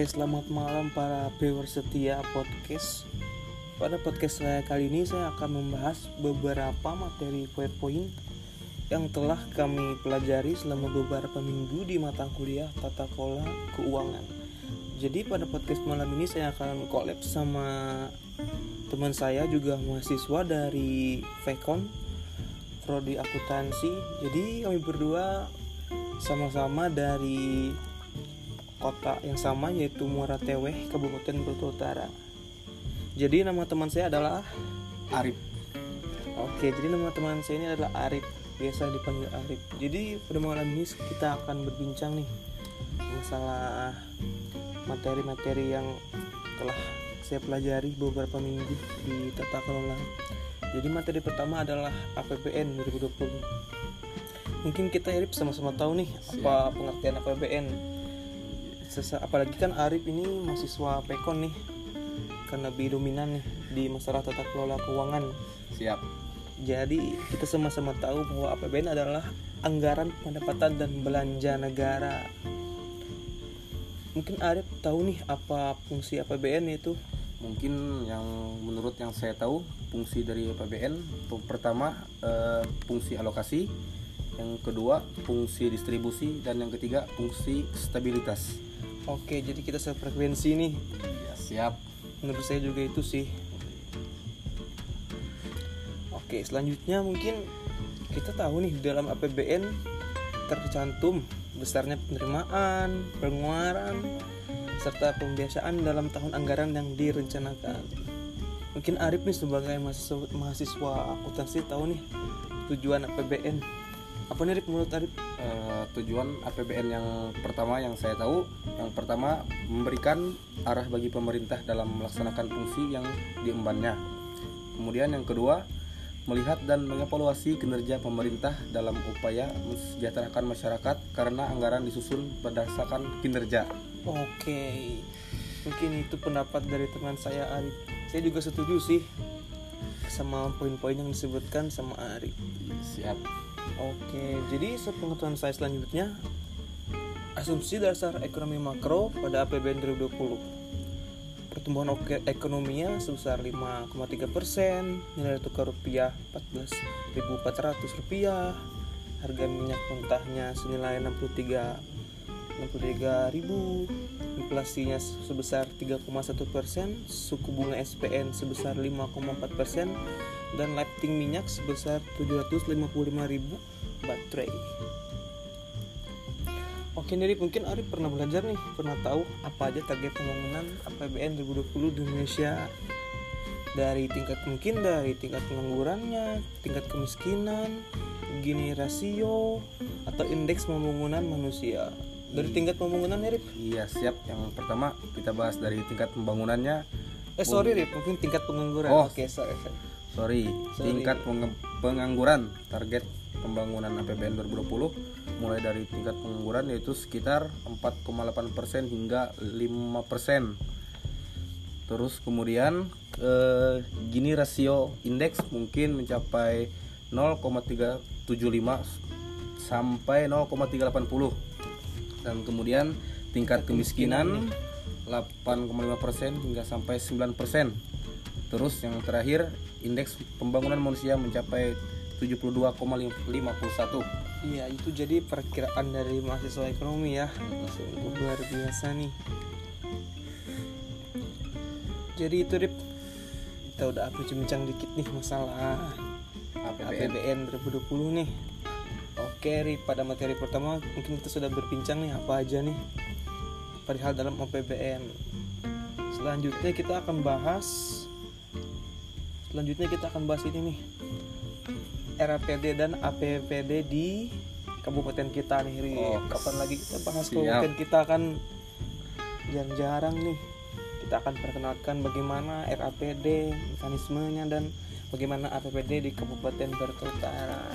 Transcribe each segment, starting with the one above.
Oke, selamat malam para viewer setia podcast. Pada podcast saya kali ini saya akan membahas beberapa materi PowerPoint yang telah kami pelajari selama beberapa minggu di mata kuliah tata kelola keuangan. Jadi pada podcast malam ini saya akan collab sama teman saya juga mahasiswa dari Vekon prodi akuntansi. Jadi kami berdua sama-sama dari kota yang sama yaitu Muara Teweh, Kabupaten Bogor Utara. Jadi nama teman saya adalah Arif. Oke, jadi nama teman saya ini adalah Arif, biasa dipanggil Arif. Jadi pada malam ini kita akan berbincang nih masalah materi-materi yang telah saya pelajari beberapa minggu di tata kelola. Jadi materi pertama adalah APBN 2020. Mungkin kita Arif sama-sama tahu nih apa pengertian APBN. Sesa, apalagi kan Arif ini mahasiswa Pekon nih karena lebih dominan nih di masalah tata kelola keuangan. Siap. Jadi kita sama-sama tahu bahwa APBN adalah anggaran pendapatan dan belanja negara. Mungkin Arif tahu nih apa fungsi APBN itu? Mungkin yang menurut yang saya tahu fungsi dari APBN pertama eh, fungsi alokasi, yang kedua fungsi distribusi dan yang ketiga fungsi stabilitas. Oke, jadi kita sefrekuensi nih. Ya, siap. Menurut saya juga itu sih. Oke, selanjutnya mungkin kita tahu nih dalam APBN tercantum besarnya penerimaan, pengeluaran, serta pembiasaan dalam tahun anggaran yang direncanakan. Mungkin Arif nih sebagai mahasiswa, mahasiswa akuntansi tahu nih tujuan APBN. Apa nih menurut Arif? Eh, tujuan APBN yang pertama yang saya tahu, yang pertama memberikan arah bagi pemerintah dalam melaksanakan fungsi yang diembannya. Kemudian yang kedua, melihat dan mengevaluasi kinerja pemerintah dalam upaya mensejahterakan masyarakat karena anggaran disusun berdasarkan kinerja. Oke, mungkin itu pendapat dari teman saya Arif. Saya juga setuju sih sama poin-poin yang disebutkan sama Arif. Siap. Oke, jadi sepengetahuan saya selanjutnya asumsi dasar ekonomi makro pada APBN 2020 pertumbuhan ekonominya sebesar 5,3 persen nilai tukar rupiah 14.400 rupiah harga minyak mentahnya senilai 63 63 ribu inflasinya sebesar 3,1 persen suku bunga SPN sebesar 5,4 persen dan lifting minyak sebesar 755 ribu baterai Oke Rip, mungkin Arif pernah belajar nih, pernah tahu apa aja target pembangunan APBN 2020 di Indonesia dari tingkat mungkin dari tingkat penganggurannya, tingkat kemiskinan, gini rasio atau indeks pembangunan manusia. Dari tingkat pembangunan Rip. Iya, siap. Yang pertama kita bahas dari tingkat pembangunannya. Eh sorry Rip, mungkin tingkat pengangguran. Oh. Oke, sorry. sorry. Sorry, Sorry. tingkat pengangguran target pembangunan APBN 2020 mulai dari tingkat pengangguran yaitu sekitar 4,8% hingga 5%. Terus kemudian eh, gini rasio indeks mungkin mencapai 0,375 sampai 0,380 dan kemudian tingkat kemiskinan 8,5% hingga sampai 9%. Terus yang terakhir indeks pembangunan manusia mencapai 72,51. Iya, itu jadi perkiraan dari mahasiswa ekonomi ya. Sungguh luar biasa nih. Jadi itu Rip, kita udah bincang dikit nih masalah APBN 2020 nih. Rip, pada materi pertama mungkin kita sudah berbincang nih apa aja nih perihal dalam APBN. Selanjutnya kita akan bahas Selanjutnya kita akan bahas ini nih RAPD dan APBD di kabupaten kita nih Ri. Oh, Kapan lagi kita bahas siap. kabupaten kita kan jarang-jarang nih kita akan perkenalkan bagaimana RAPD mekanismenya dan bagaimana APBD di Kabupaten Berkel Utara.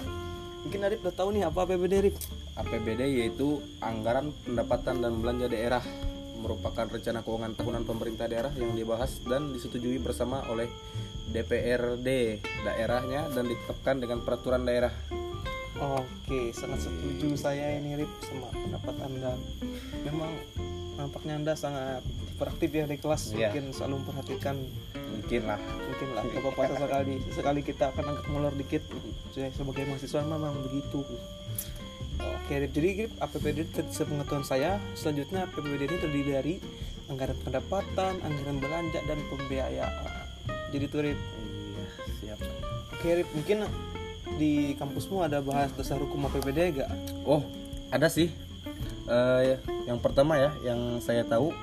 Mungkin Arif udah tahu nih apa APBD Arif? APBD yaitu anggaran pendapatan dan belanja daerah merupakan rencana keuangan tahunan pemerintah daerah yang dibahas dan disetujui bersama oleh DPRD daerahnya dan ditetapkan dengan peraturan daerah. Oke, sangat setuju saya ini Rip sama pendapat Anda. Memang nampaknya anda sangat hiperaktif ya di kelas Iya. mungkin selalu memperhatikan mungkin lah. Mungkin lah. Gak apa-apa sekali sekali kita akan angkat molor dikit. Saya sebagai mahasiswa memang begitu. Oke jadi Rip, APBD sepengetahuan saya. Selanjutnya APBD ini terdiri dari anggaran pendapatan anggaran belanja dan pembiayaan. Jadi tuh Rip. Iya siap. Oke Rip, mungkin di kampusmu ada bahas dasar hukum APBD gak? oh ada sih. Eh, yang pertama ya yang saya tahu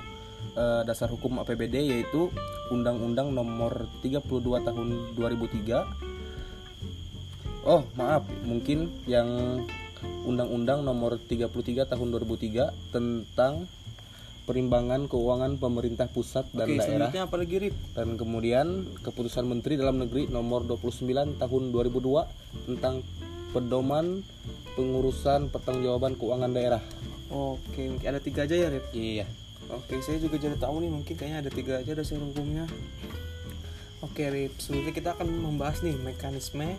eh, dasar hukum APBD yaitu Undang-Undang Nomor 32 Tahun 2003 oh maaf mungkin yang Undang-Undang Nomor 33 Tahun 2003 tentang perimbangan keuangan pemerintah pusat dan Oke, daerah apa lagi Rip? dan kemudian keputusan Menteri Dalam Negeri nomor 29 tahun 2002 tentang pedoman pengurusan pertanggungjawaban keuangan daerah. Oke, ada tiga aja ya Rip? Iya. Oke, saya juga jadi tahu nih mungkin kayaknya ada tiga aja dasar hukumnya. Oke, Rip. Sebelumnya kita akan membahas nih mekanisme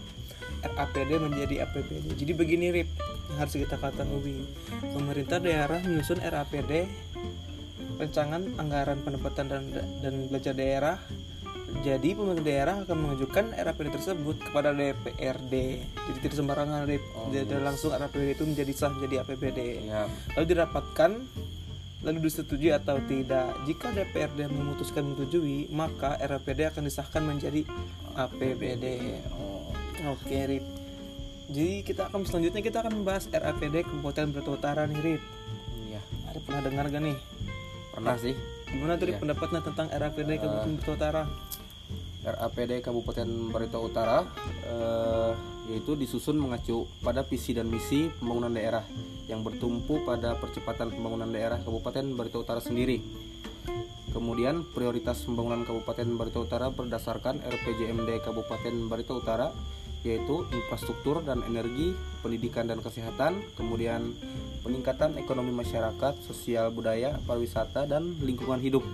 RAPD menjadi APBD. Jadi begini, Rip, yang harus kita ketahui. Pemerintah daerah menyusun RAPD, rancangan anggaran pendapatan dan dan belanja daerah. Jadi pemerintah daerah akan mengajukan RAPD tersebut kepada DPRD. Jadi tidak sembarangan, Rip. Oh, Tidak langsung RAPD itu menjadi sah menjadi APBD Iya. lalu dirapatkan lalu disetujui atau tidak? Jika DPRD memutuskan menyetujui maka RAPD akan disahkan menjadi APBD Oh. oke Rip. Jadi kita akan selanjutnya kita akan membahas RAPD Kabupaten Berita Utara nih Rip. Iya. ada pernah dengar gak nih? Pernah sih. Gimana tuh Iya. pendapatnya tentang RAPD Kabupaten Berita Utara? RAPD Kabupaten Barito Utara eh, yaitu disusun mengacu pada visi dan misi pembangunan daerah yang bertumpu pada percepatan pembangunan daerah Kabupaten Barito Utara sendiri. Kemudian prioritas pembangunan Kabupaten Barito Utara berdasarkan RPJMD Kabupaten Barito Utara yaitu infrastruktur dan energi, pendidikan dan kesehatan, kemudian peningkatan ekonomi masyarakat, sosial budaya, pariwisata dan lingkungan hidup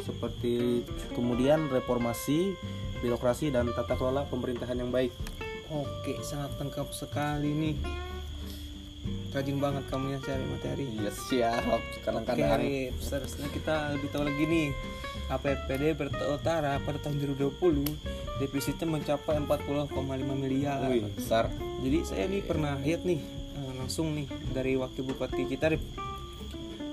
seperti kemudian reformasi birokrasi dan tata kelola pemerintahan yang baik. oke sangat lengkap sekali nih rajin banget kamu ya cari materi Iya siap. Kadang-kadang Rip. seterusnya kita lebih tahu lagi nih APBD Utara pada tahun 2020 defisitnya mencapai 40,5 miliar. Wih, besar. Jadi saya nih pernah lihat nih eh, langsung nih dari wakil bupati kita.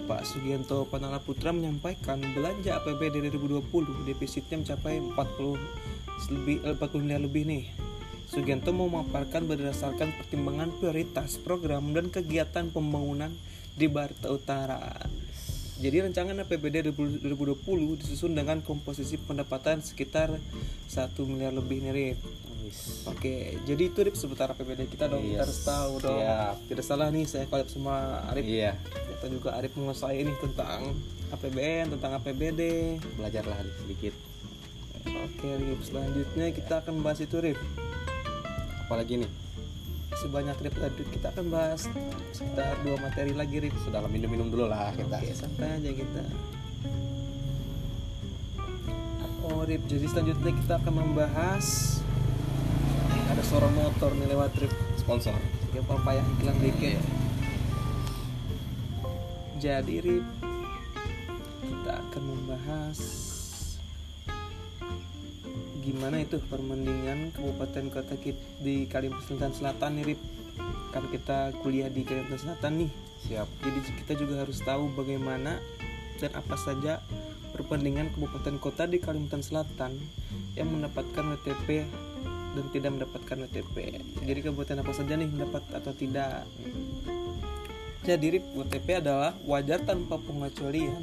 Pak Sugianto Panala Putra menyampaikan belanja APBD 2020 defisitnya mencapai 40 lebih eh, 40 miliar lebih nih. Sugianto memaparkan berdasarkan pertimbangan prioritas program dan kegiatan pembangunan di Barita Utara. Jadi rancangan APBD 2020 disusun dengan komposisi pendapatan sekitar 1 miliar lebih nih Rip. Wis. Oke, jadi itu Rip seputar APBD kita dong, kita Yes, harus tahu dong. siap. Tidak salah nih saya collab sama Arif. Iya, Kita juga Arif menguasai ini tentang APBN, tentang APBD. belajarlah sedikit. Oke, Rip. Selanjutnya kita akan bahas itu Rip. Apalagi nih, Sebanyak Rip lanjut kita akan bahas sekitar dua materi lagi Rip. sudah minum-minum dulu lah kita. Oke, santai aja kita. Oh, Rip. Jadi selanjutnya kita akan membahas Eh, ada suara motor nih lewat Rip. Sponsor. Oke, payah iklan dikit. Jadi Rip, kita akan membahas gimana itu permendingan kabupaten kota kit- di Kalimantan Selatan nih Rip. Kan kita kuliah di Kalimantan Selatan nih. Siap. Jadi kita juga harus tahu bagaimana dan apa saja perbandingan kabupaten kota di Kalimantan Selatan yang mendapatkan WTP dan tidak mendapatkan WTP. Jadi kabupaten apa saja nih mendapat atau tidak. Jadi RIP WTP adalah wajar tanpa pengecualian.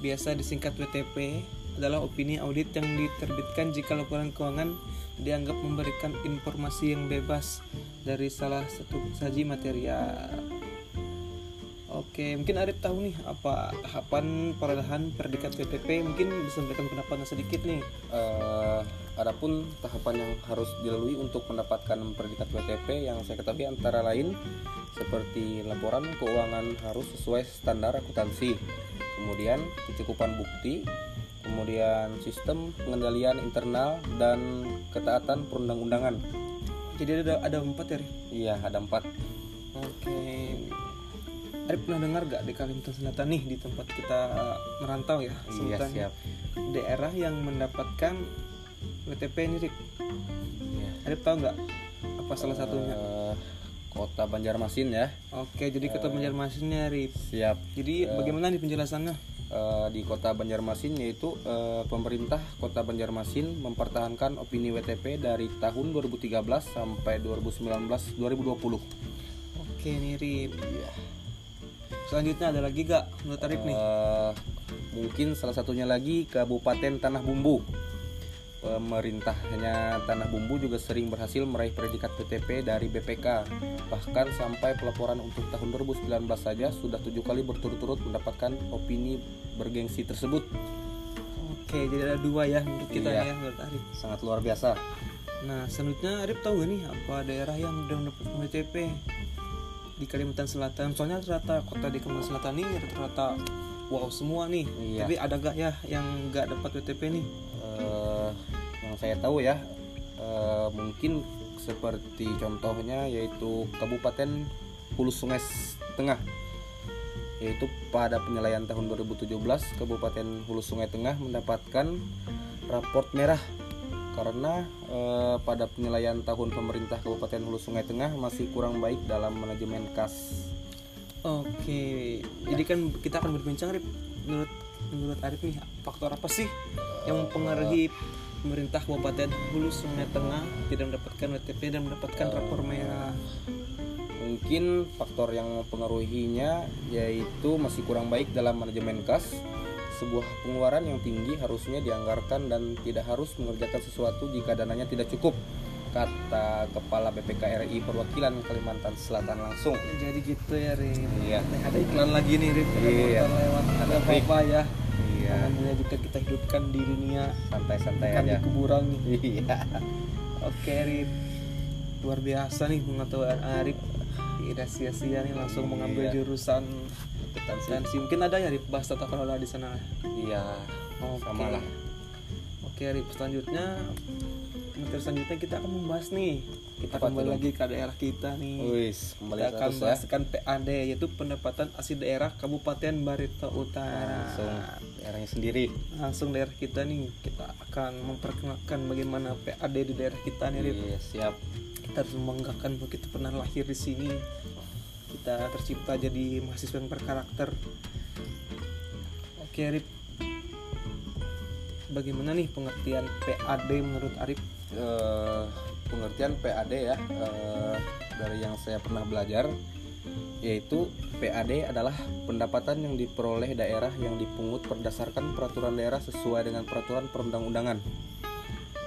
Biasa disingkat WTP adalah opini audit yang diterbitkan jika laporan keuangan dianggap memberikan informasi yang bebas dari salah satu saji material. Oke, mungkin Arif tahu nih apa tahapan perolehan predikat WTP. Mungkin bisa memberikan pendapatnya sedikit nih. Eh, adapun tahapan yang harus dilalui untuk mendapatkan predikat WTP yang saya ketahui antara lain seperti laporan keuangan harus sesuai standar akuntansi, kemudian kecukupan bukti, kemudian sistem pengendalian internal dan ketaatan perundang-undangan. Jadi ada ada empat ya. Rif? Iya, ada empat. Oke. Arif pernah dengar gak di Kalimantan Selatan nih di tempat kita merantau ya Iya siap. daerah yang mendapatkan WTP ini Rip Iya. Arif tahu nggak apa salah satunya Eh, Kota Banjarmasin ya. oke jadi kota Banjarmasinnya Rip Siap. jadi bagaimana nih penjelasannya Eh, di Kota Banjarmasin yaitu eh, pemerintah Kota Banjarmasin mempertahankan opini WTP dari tahun 2013 sampai 2019 2020. oke nih Rip Iya. selanjutnya ada lagi gak menurut Arif nih Eh, mungkin salah satunya lagi Kabupaten Tanah Bumbu. Pemerintahnya Tanah Bumbu juga sering berhasil meraih predikat PTP dari BPK. Bahkan sampai pelaporan untuk tahun 2019 saja sudah tujuh kali berturut-turut mendapatkan opini bergengsi tersebut. oke jadi ada dua ya menurut kita Iya. ya menurut Arif Sangat luar biasa. nah selanjutnya Arif tahu gak nih apa daerah yang udah mendapatkan WTP di Kalimantan Selatan soalnya rata kota di Kalimantan Selatan ini rata-rata wow semua nih Iya. tapi ada gak ya yang nggak dapat WTP nih Eh, saya tahu ya, eh, mungkin seperti contohnya yaitu Kabupaten Hulu Sungai Tengah. Yaitu pada penilaian tahun 2017 Kabupaten Hulu Sungai Tengah mendapatkan raport merah karena eh, pada penilaian tahun pemerintah Kabupaten Hulu Sungai Tengah masih kurang baik dalam manajemen kas. Oke, jadi kan kita akan berbincang Rip menurut menurut Arif nih faktor apa sih yang mempengaruhi pemerintah Kabupaten Hulu Sungai Tengah tidak mendapatkan WTP dan mendapatkan rapor merah? Mungkin faktor yang mempengaruhinya yaitu masih kurang baik dalam manajemen kas. Sebuah pengeluaran yang tinggi harusnya dianggarkan dan tidak harus mengerjakan sesuatu jika dananya tidak cukup, kata Kepala BPK RI perwakilan Kalimantan Selatan langsung. Jadi gitu ya Rip. Iya. Ada iklan lagi nih. Ada Iya. lewat. Ada Ada break. apa ya? Namanya juga kita hidupkan di dunia santai-santai kan di aja. kuburan nih. Iya. Oke Rip. Luar biasa nih pengetahuan Arif. Tidak sia-sia nih langsung mengambil Iya. jurusan Akuntansi. Mungkin ada ya Rip bahas tata kelola di sana. Iya. Oke. Sama lah. Oke, Rip, selanjutnya materi selanjutnya kita akan membahas nih. Kita Apa kembali lagi ke daerah kita nih. Wis, kembali kita akan terus ya. bahaskan PAD yaitu pendapatan asli daerah Kabupaten Barito Utara. Langsung daerahnya sendiri. Langsung daerah kita nih kita akan memperkenalkan bagaimana PAD di daerah kita nih, Rip. Iya, siap. Kita harus membanggakan bahwa kita pernah lahir di sini. Kita tercipta jadi mahasiswa yang berkarakter. Oke, Rip. Bagaimana nih pengertian PAD menurut Arif? eh, pengertian PAD ya eh, dari yang saya pernah belajar yaitu PAD adalah pendapatan yang diperoleh daerah yang dipungut berdasarkan peraturan daerah sesuai dengan peraturan perundang-undangan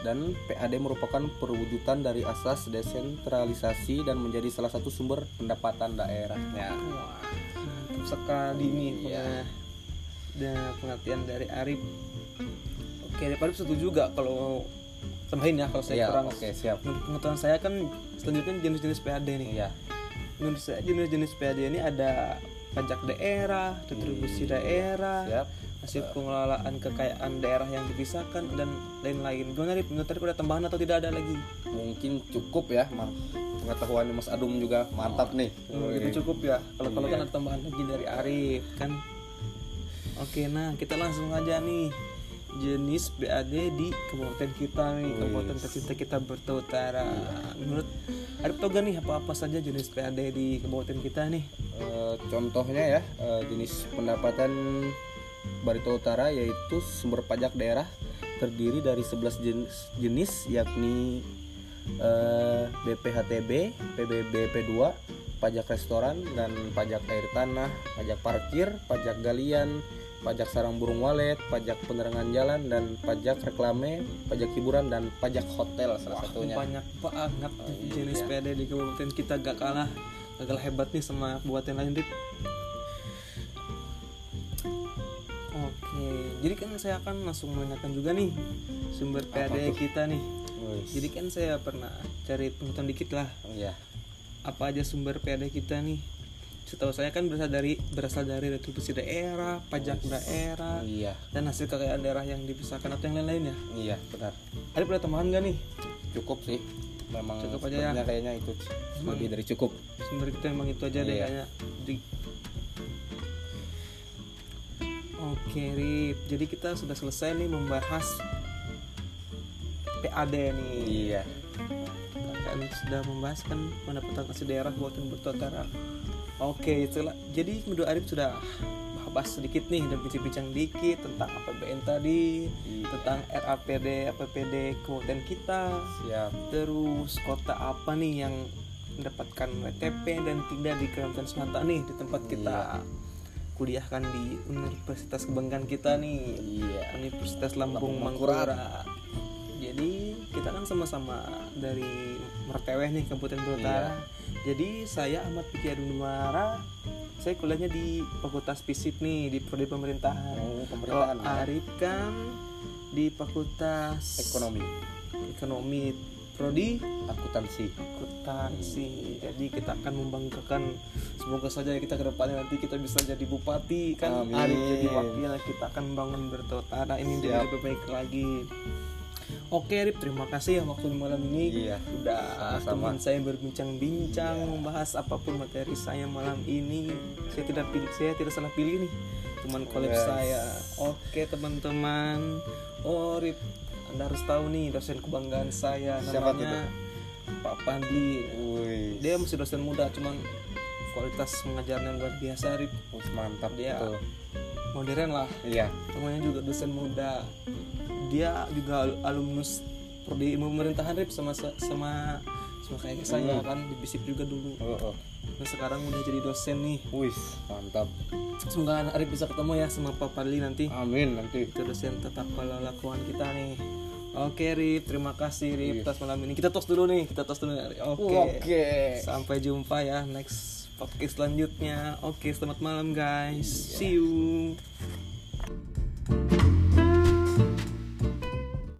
dan PAD merupakan perwujudan dari asas desentralisasi dan menjadi salah satu sumber pendapatan daerahnya. Wah, mantap sekali nih Iya. pengah- dan pengertian dari Arif. Oke, Arif Arif setuju gak kalau tambahin ya kalau saya Iya, kurang oke siap. pengetahuan saya kan selanjutnya jenis-jenis PAD nih. Iya. Menurut saya jenis-jenis PAD ini ada pajak daerah, retribusi daerah, Siap. hasil pengelolaan kekayaan daerah yang dipisahkan dan lain-lain. Gimana Arif? Menurut Arif ada tambahan atau tidak ada lagi? Mungkin cukup ya, Mas. Pengetahuan Mas Adum juga mantap nih. Hmm, itu cukup ya. Kalau kalau Iya. kan ada tambahan lagi dari Arif kan. Oke, nah kita langsung aja nih jenis BAD di kabupaten kita nih, kabupaten tercinta kita Berta Utara. Menurut Arif tau gak nih apa-apa saja jenis BAD di kabupaten kita nih? Eh, contohnya ya eh, jenis pendapatan Barito Utara yaitu sumber pajak daerah terdiri dari 11 jenis, jenis yakni eh, BPHTB, PBB P2, pajak restoran dan pajak air tanah, pajak parkir, pajak galian, pajak sarang burung walet, pajak penerangan jalan dan pajak reklame, pajak hiburan dan pajak hotel salah satunya. Banyak banget Oh, iya. jenis BAD di kabupaten kita gak kalah gak kalah hebat nih sama kabupaten lain. Oke, jadi kan saya akan langsung menanyakan juga nih sumber tuh? kita nih. Jadi kan saya pernah cari pengetahuan dikit lah Iya. apa aja sumber PAD kita nih. Setahu saya kan berasal dari berasal dari retribusi daerah, pajak daerah, Iya. dan hasil kekayaan daerah yang dipisahkan atau yang lain-lain ya. Iya, benar. Ada pernah tambahan gak nih? cukup sih memang Cukup aja ya. kayaknya itu lebih dari cukup Sumber kita emang itu aja deh Iya. kayaknya. Jadi Oke, Rip. Jadi kita sudah selesai nih membahas PAD nih. Iya. Kita kan sudah membahas kan pendapatan asli daerah buatan bertotara. Oke, itulah. Jadi menurut Arif sudah bahas sedikit nih dan bincang-bincang dikit tentang APBN tadi, Iya. tentang RAPD, APPD kabupaten kita. Siap. Terus kota apa nih yang mendapatkan WTP dan tidak di Kalimantan Selatan nih di tempat kita kuliahkan di Universitas Kebanggaan kita nih Iya. Universitas Lampung Lampung Mangkurat. Jadi kita kan sama-sama dari Merteweh nih Kabupaten Utara. Jadi saya Ahmad Fikri Adunumara saya kuliahnya di Fakultas FISIP nih di Prodi Pemerintahan. Oh, Kalau pemerintahan. ya. Arif kan di Fakultas Ekonomi, Ekonomi Prodi akuntansi. akuntansi. Jadi kita akan membanggakan semoga saja kita ke depannya nanti kita bisa jadi bupati kan Amin. Arif jadi wakil kita akan membangun Bertotara ini jadi Siap. lebih baik lagi. Oke Rip, terima kasih ya waktu malam ini Iya. udah Sama-sama. teman saya berbincang-bincang Iya. membahas apa pun materi saya malam ini. Saya tidak pilih, saya tidak salah pilih nih teman kolab Yes. saya. Oke teman-teman, oh Rip, anda harus tahu nih dosen kebanggaan saya Siapa namanya Pak Pandi. Wih. Dia masih dosen muda, cuman kualitas mengajarnya luar biasa Rip. Mantap Dia- tuh. Modern lah, Iya. namanya juga dosen muda. Dia juga al- alumnus prodi ilmu pemerintahan Rip sama sama sama kayak saya kan di bisip juga dulu. Oh, oh. Nah sekarang udah jadi dosen nih. Wih, mantap. Semoga Arif bisa ketemu ya sama Pak Padli nanti. Amin nanti. Itu dosen tata kelola lakuan kita nih. Oke Rip, terima kasih Rip Iya. atas malam ini. Kita tos dulu nih, kita tos dulu. Oke. Oke. Sampai jumpa ya next podcast selanjutnya. Oke, selamat malam guys. See you.